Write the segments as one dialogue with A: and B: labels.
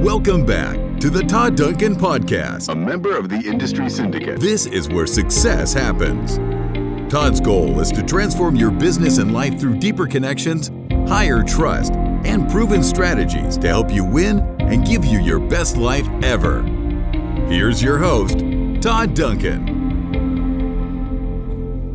A: Welcome back to the Todd Duncan Podcast,
B: a member of the Industry Syndicate.
A: This is where success happens. Todd's goal is to transform your business and life through deeper connections, higher trust, and proven strategies to help you win and give you your best life ever. Here's your host, Todd Duncan.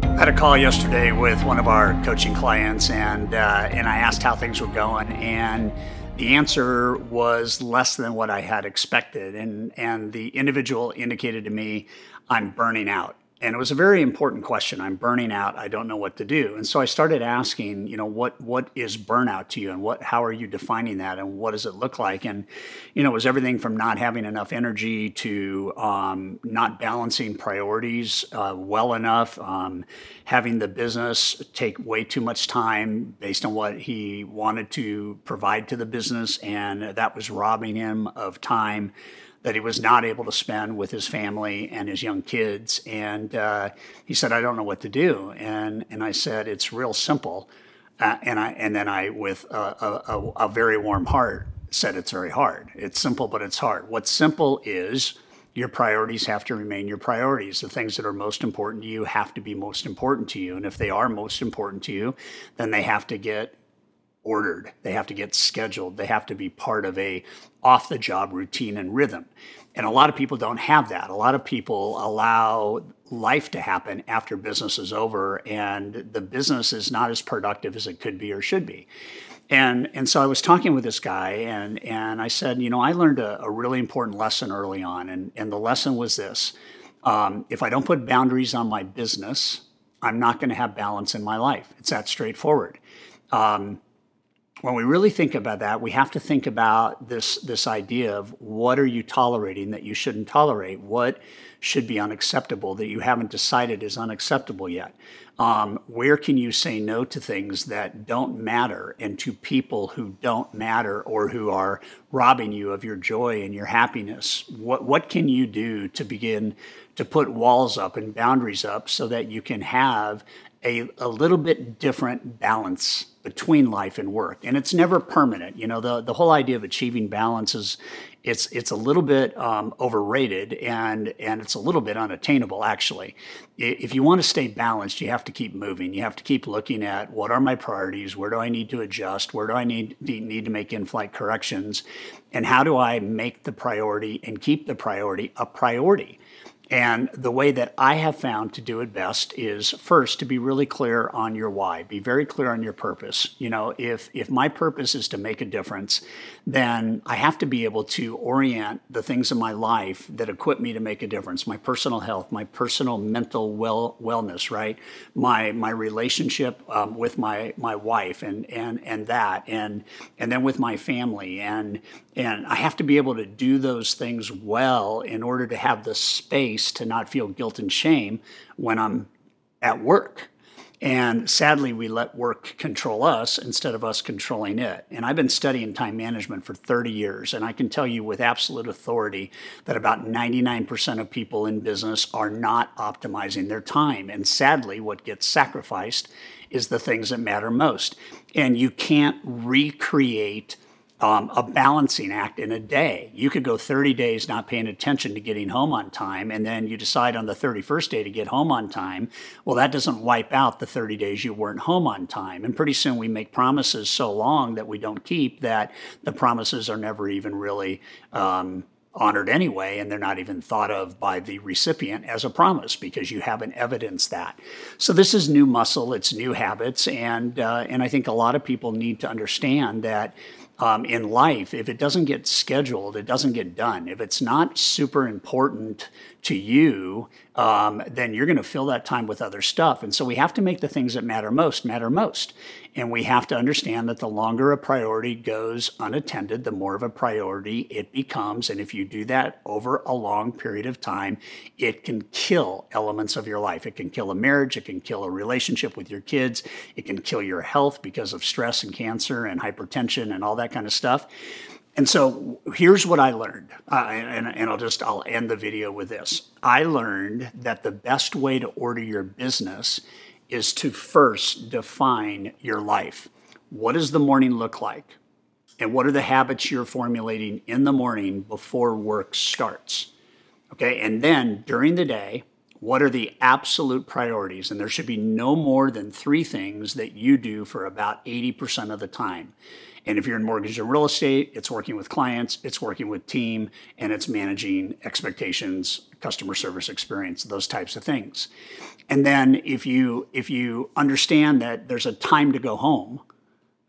C: I had a call yesterday with one of our coaching clients, and uh, and I asked how things were going, and the answer was less than what I had expected, and and the individual indicated to me, "I'm burning out." And it was a very important question. I'm burning out. I don't know what to do. And so i started asking you know what what is burnout to you? And what how are you defining that? And what does it look like? And you know it was everything from not having enough energy to um, not balancing priorities uh, well enough um, having the business take way too much time based on what he wanted to provide to the business. And that was robbing him of time that he was not able to spend with his family and his young kids. And uh, he said, I don't know what to do. And, and I said, it's real simple. Uh, and, I, and then I, with a, a, a very warm heart, said it's very hard. It's simple, but it's hard. What's simple is your priorities have to remain your priorities. The things that are most important to you have to be most important to you. And if they are most important to you, then they have to get ordered. They have to get scheduled. They have to be part of a off the job routine and rhythm. And a lot of people don't have that. A lot of people allow life to happen after business is over and the business is not as productive as it could be or should be. And and so I was talking with this guy and and I said, you know, I learned a, a really important lesson early on, and, and the lesson was this. Um, if I don't put boundaries on my business, I'm not going to have balance in my life. It's that straightforward. Um, when we really think about that, we have to think about this this idea of what are you tolerating that you shouldn't tolerate? What should be unacceptable that you haven't decided is unacceptable yet? Um, where can you say no to things that don't matter and to people who don't matter or who are robbing you of your joy and your happiness? What what can you do to begin to put walls up and boundaries up so that you can have a, a little bit different balance between life and work and it's never permanent. You know the, the whole idea of achieving balance is it's it's a little bit um, overrated and and it's a little bit unattainable actually. If you want to stay balanced you have to keep moving. You have to keep looking at what are my priorities where do i need to adjust where do i need need to make in-flight corrections and how do i make the priority and keep the priority a priority and the way that I have found to do it best is first to be really clear on your why. Be very clear on your purpose. You know, if if my purpose is to make a difference, then I have to be able to orient the things in my life that equip me to make a difference. My personal health, my personal mental well wellness, right? My my relationship um, with my my wife and and and that and and then with my family and and I have to be able to do those things well in order to have the space to not feel guilt and shame when I'm at work. And sadly, we let work control us instead of us controlling it. And I've been studying time management for 30 years, and I can tell you with absolute authority that about 99% of people in business are not optimizing their time. And sadly, what gets sacrificed is the things that matter most. And you can't recreate um, a balancing act in a day. You could go 30 days not paying attention to getting home on time, and then you decide on the 31st day to get home on time. Well, that doesn't wipe out the 30 days you weren't home on time. And pretty soon we make promises so long that we don't keep that the promises are never even really. Um, honored anyway, and they're not even thought of by the recipient as a promise because you haven't evidenced that. So this is new muscle, it's new habits, and uh, and I think a lot of people need to understand that um, in life, if it doesn't get scheduled, it doesn't get done. If it's not super important to you, um, then you're going to fill that time with other stuff. And so we have to make the things that matter most matter most. And we have to understand that the longer a priority goes unattended, the more of a priority it becomes. And if you do that over a long period of time, it can kill elements of your life. It can kill a marriage, it can kill a relationship with your kids, it can kill your health because of stress and cancer and hypertension and all that kind of stuff. And so here's what I learned, uh, and, and I'll just I'll end the video with this. I learned that the best way to order your business is to first define your life. What does the morning look like? And what are the habits you're formulating in the morning before work starts? Okay. And then during the day, what are the absolute priorities? And there should be no more than three things that you do for about 80% of the time. And if you're in mortgage and real estate, it's working with clients, it's working with team, and it's managing expectations, customer service experience, those types of things. And then if you if you understand that there's a time to go home,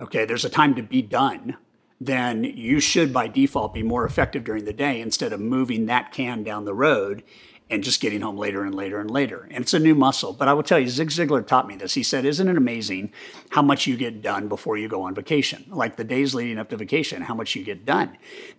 C: okay, there's a time to be done, then you should by default be more effective during the day instead of moving that can down the road and just getting home later and later and later. And it's a new muscle. But I will tell you, Zig Ziglar taught me this. He said, Isn't it amazing how much you get done before you go on vacation? Like the days leading up to vacation, how much you get done.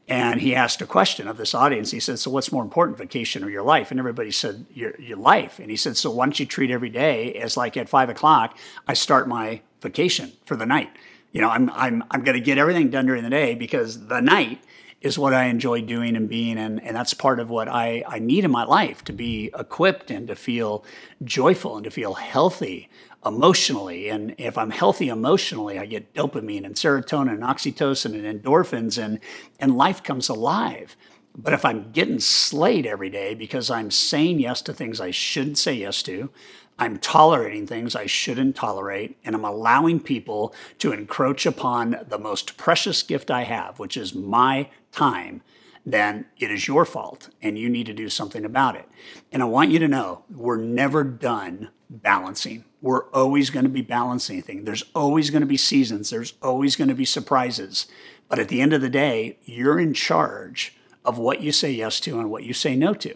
C: And he asked a question of this audience. He said, So what's more important, vacation or your life? And everybody said, Your, your life. And he said, So why don't you treat every day as like at five o'clock, I start my vacation for the night. You know, I'm, I'm, I'm going to get everything done during the day because the night is what I enjoy doing and being. And, and that's part of what I, I need in my life to be equipped and to feel joyful and to feel healthy emotionally. And if I'm healthy emotionally, I get dopamine and serotonin and oxytocin and endorphins and, and life comes alive. But if I'm getting slayed every day because I'm saying yes to things I shouldn't say yes to, I'm tolerating things I shouldn't tolerate, and I'm allowing people to encroach upon the most precious gift I have, which is my time, then it is your fault and you need to do something about it. And I want you to know we're never done balancing. We're always going to be balancing things. There's always going to be seasons, there's always going to be surprises. But at the end of the day, you're in charge of what you say yes to and what you say no to.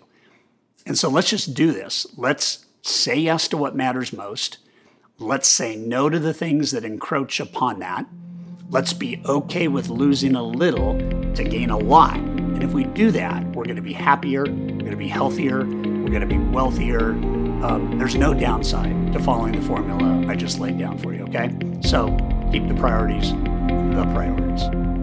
C: And so let's just do this. Let's say yes to what matters most. Let's say no to the things that encroach upon that. Let's be okay with losing a little to gain a lot. And if we do that, we're going to be happier, we're going to be healthier, we're going to be wealthier. Um, there's no downside to following the formula I just laid down for you, okay? So keep the priorities the priorities.